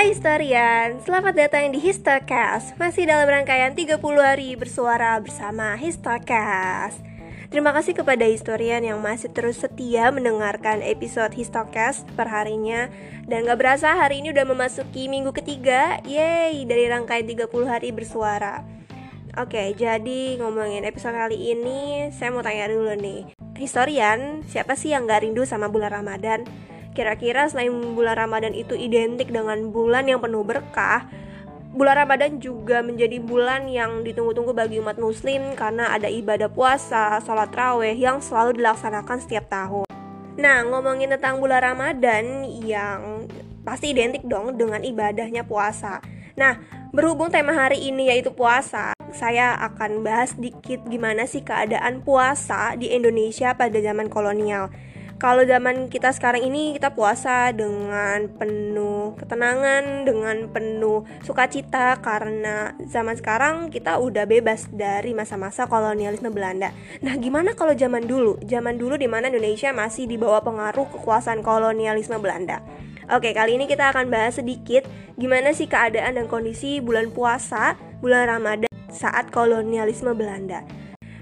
Hai historian, selamat datang di Histocast. Masih dalam rangkaian 30 hari bersuara bersama Histocast. Terima kasih kepada historian yang masih terus setia mendengarkan episode Histocast perharinya. Dan gak berasa hari ini udah memasuki minggu ketiga. Yeay, dari rangkaian 30 hari bersuara. Oke, jadi ngomongin episode kali ini Saya mau tanya dulu nih. Historian, siapa sih yang gak rindu sama bulan Ramadan? Kira-kira selain bulan Ramadan itu identik dengan bulan yang penuh berkah, bulan Ramadan juga menjadi bulan yang ditunggu-tunggu bagi umat muslim karena ada ibadah puasa, sholat raweh yang selalu dilaksanakan setiap tahun. Nah, ngomongin tentang bulan Ramadan yang pasti identik dong dengan ibadahnya puasa. Nah, berhubung tema hari ini yaitu puasa, saya akan bahas sedikit gimana sih keadaan puasa di Indonesia pada zaman kolonial. Kalau zaman kita sekarang ini kita puasa dengan penuh ketenangan, dengan penuh sukacita karena zaman sekarang kita udah bebas dari masa-masa kolonialisme Belanda. Nah, gimana kalau zaman dulu? Zaman dulu di mana Indonesia masih di bawah pengaruh kekuasaan kolonialisme Belanda. Oke, kali ini kita akan bahas sedikit gimana sih keadaan dan kondisi bulan puasa, bulan Ramadan saat kolonialisme Belanda.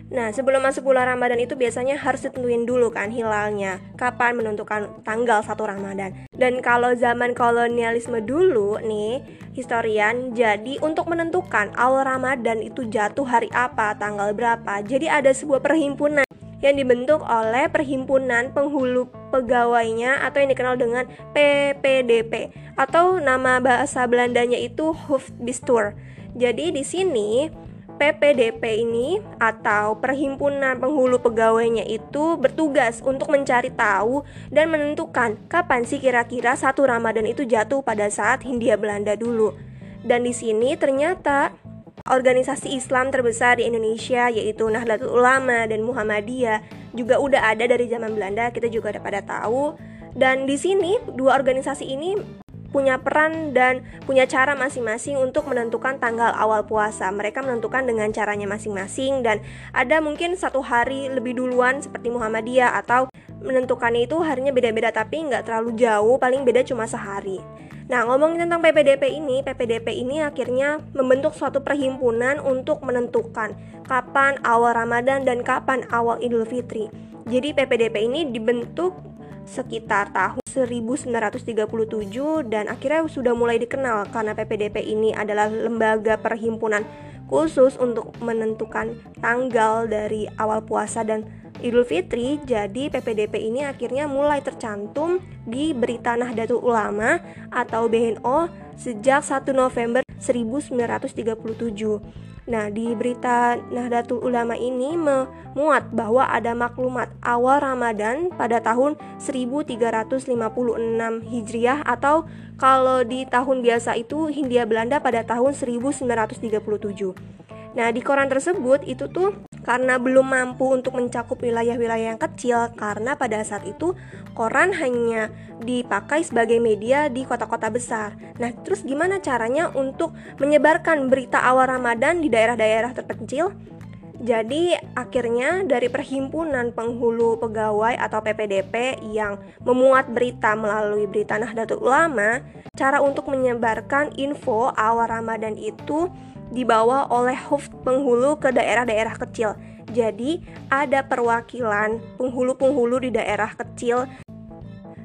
Nah, sebelum masuk bulan Ramadan itu biasanya harus ditentuin dulu kan hilalnya, kapan menentukan tanggal satu Ramadan. Dan kalau zaman kolonialisme dulu nih, historian, jadi untuk menentukan awal Ramadan itu jatuh hari apa, tanggal berapa. Jadi ada sebuah perhimpunan yang dibentuk oleh Perhimpunan Penghulu Pegawainya atau yang dikenal dengan PPDP atau nama bahasa Belandanya itu Hoofdbestuur. Jadi di sini PPDP ini atau Perhimpunan Penghulu Pegawainya itu bertugas untuk mencari tahu dan menentukan kapan sih kira-kira satu Ramadan itu jatuh pada saat Hindia Belanda dulu. Dan di sini ternyata organisasi Islam terbesar di Indonesia yaitu Nahdlatul Ulama dan Muhammadiyah juga udah ada dari zaman Belanda, kita juga udah pada tahu. Dan di sini dua organisasi ini punya peran dan punya cara masing-masing untuk menentukan tanggal awal puasa. Mereka menentukan dengan caranya masing-masing dan ada mungkin satu hari lebih duluan seperti Muhammadiyah atau menentukannya itu harinya beda-beda tapi nggak terlalu jauh, paling beda cuma sehari. Nah, ngomongin tentang PPDP ini, PPDP ini akhirnya membentuk suatu perhimpunan untuk menentukan kapan awal Ramadan dan kapan awal Idul Fitri. Jadi PPDP ini dibentuk sekitar tahun 1937 dan akhirnya sudah mulai dikenal karena PPDP ini adalah lembaga perhimpunan khusus untuk menentukan tanggal dari awal puasa dan Idul Fitri, jadi PPDP ini akhirnya mulai tercantum di Berita Nahdlatul Ulama atau BNO sejak 1 November 1937. Nah, di berita Nahdlatul Ulama ini memuat bahwa ada maklumat awal Ramadan pada tahun 1356 Hijriah atau kalau di tahun biasa itu Hindia Belanda pada tahun 1937. Nah, di koran tersebut itu tuh karena belum mampu untuk mencakup wilayah-wilayah yang kecil karena pada saat itu koran hanya dipakai sebagai media di kota-kota besar. Nah, terus gimana caranya untuk menyebarkan berita awal Ramadan di daerah-daerah terpencil? Jadi akhirnya dari perhimpunan penghulu pegawai atau PPDP yang memuat berita melalui berita Nahdlatul Ulama, cara untuk menyebarkan info awal Ramadan itu dibawa oleh Huf penghulu ke daerah-daerah kecil. Jadi, ada perwakilan penghulu-penghulu di daerah kecil.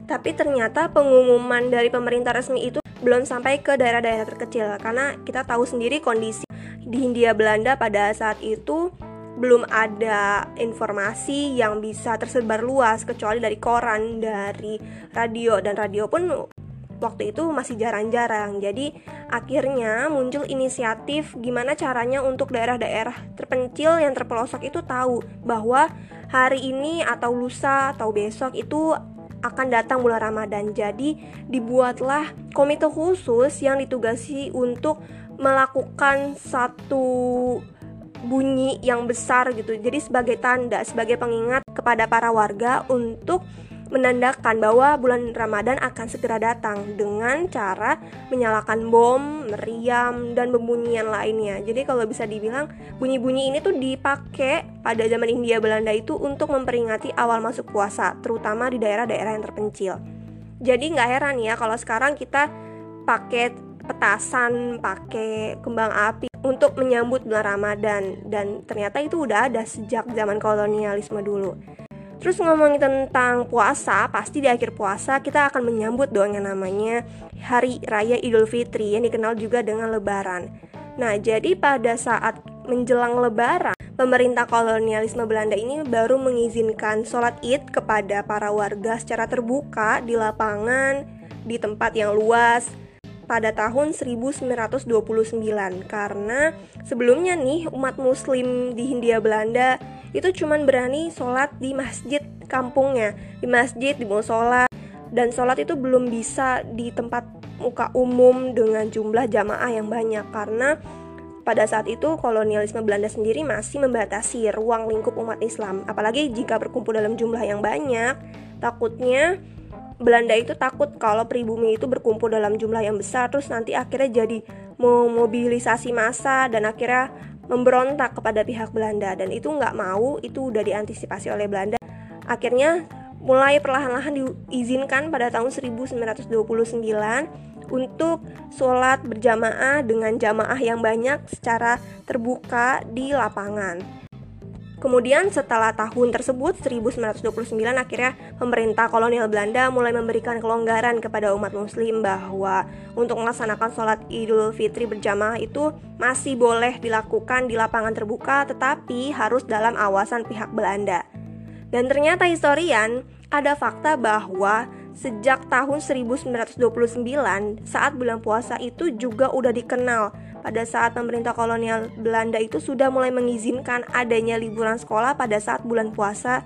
Tapi ternyata pengumuman dari pemerintah resmi itu belum sampai ke daerah-daerah terkecil karena kita tahu sendiri kondisi di Hindia Belanda pada saat itu belum ada informasi yang bisa tersebar luas kecuali dari koran, dari radio dan radio pun waktu itu masih jarang-jarang. Jadi akhirnya muncul inisiatif gimana caranya untuk daerah-daerah terpencil yang terpelosok itu tahu bahwa hari ini atau lusa atau besok itu akan datang bulan Ramadan. Jadi dibuatlah komite khusus yang ditugasi untuk melakukan satu bunyi yang besar gitu. Jadi sebagai tanda, sebagai pengingat kepada para warga untuk menandakan bahwa bulan Ramadan akan segera datang dengan cara menyalakan bom, meriam, dan pembunyian lainnya. Jadi kalau bisa dibilang bunyi-bunyi ini tuh dipakai pada zaman India Belanda itu untuk memperingati awal masuk puasa, terutama di daerah-daerah yang terpencil. Jadi nggak heran ya kalau sekarang kita pakai petasan, pakai kembang api untuk menyambut bulan Ramadan dan ternyata itu udah ada sejak zaman kolonialisme dulu. Terus ngomongin tentang puasa, pasti di akhir puasa kita akan menyambut dong yang namanya Hari Raya Idul Fitri yang dikenal juga dengan Lebaran. Nah, jadi pada saat menjelang Lebaran, pemerintah kolonialisme Belanda ini baru mengizinkan sholat id kepada para warga secara terbuka di lapangan, di tempat yang luas, pada tahun 1929 karena sebelumnya nih umat muslim di Hindia Belanda itu cuman berani sholat di masjid kampungnya. Di masjid di musola dan sholat itu belum bisa di tempat muka umum dengan jumlah jamaah yang banyak. Karena pada saat itu kolonialisme Belanda sendiri masih membatasi ruang lingkup umat Islam. Apalagi jika berkumpul dalam jumlah yang banyak takutnya Belanda itu takut kalau pribumi itu berkumpul dalam jumlah yang besar terus nanti akhirnya jadi memobilisasi massa dan akhirnya memberontak kepada pihak Belanda dan itu nggak mau itu udah diantisipasi oleh Belanda akhirnya mulai perlahan-lahan diizinkan pada tahun 1929 untuk sholat berjamaah dengan jamaah yang banyak secara terbuka di lapangan. Kemudian setelah tahun tersebut 1929 akhirnya pemerintah kolonial Belanda mulai memberikan kelonggaran kepada umat muslim bahwa untuk melaksanakan sholat idul fitri berjamaah itu masih boleh dilakukan di lapangan terbuka tetapi harus dalam awasan pihak Belanda. Dan ternyata historian ada fakta bahwa sejak tahun 1929 saat bulan puasa itu juga udah dikenal pada saat pemerintah kolonial Belanda itu sudah mulai mengizinkan adanya liburan sekolah pada saat bulan puasa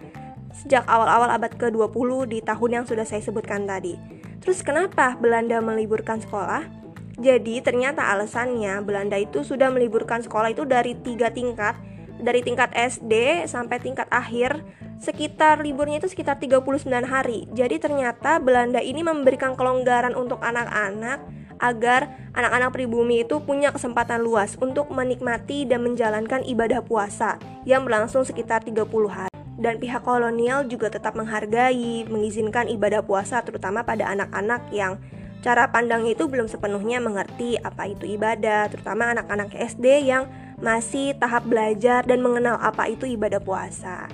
sejak awal-awal abad ke-20 di tahun yang sudah saya sebutkan tadi. Terus kenapa Belanda meliburkan sekolah? Jadi ternyata alasannya Belanda itu sudah meliburkan sekolah itu dari tiga tingkat Dari tingkat SD sampai tingkat akhir Sekitar liburnya itu sekitar 39 hari Jadi ternyata Belanda ini memberikan kelonggaran untuk anak-anak agar anak-anak pribumi itu punya kesempatan luas untuk menikmati dan menjalankan ibadah puasa yang berlangsung sekitar 30 hari. Dan pihak kolonial juga tetap menghargai, mengizinkan ibadah puasa terutama pada anak-anak yang cara pandangnya itu belum sepenuhnya mengerti apa itu ibadah, terutama anak-anak SD yang masih tahap belajar dan mengenal apa itu ibadah puasa.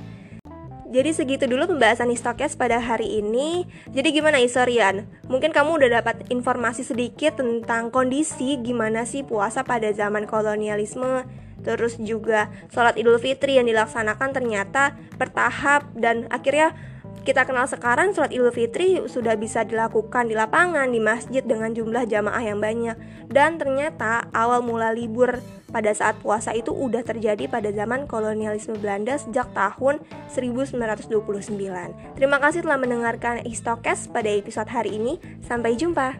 Jadi segitu dulu pembahasan Histokes pada hari ini. Jadi gimana Isorian? Mungkin kamu udah dapat informasi sedikit tentang kondisi gimana sih puasa pada zaman kolonialisme Terus juga sholat idul fitri yang dilaksanakan ternyata bertahap dan akhirnya kita kenal sekarang sholat idul fitri sudah bisa dilakukan di lapangan, di masjid dengan jumlah jamaah yang banyak Dan ternyata awal mula libur pada saat puasa itu udah terjadi pada zaman kolonialisme Belanda sejak tahun 1929 Terima kasih telah mendengarkan Histokes pada episode hari ini, sampai jumpa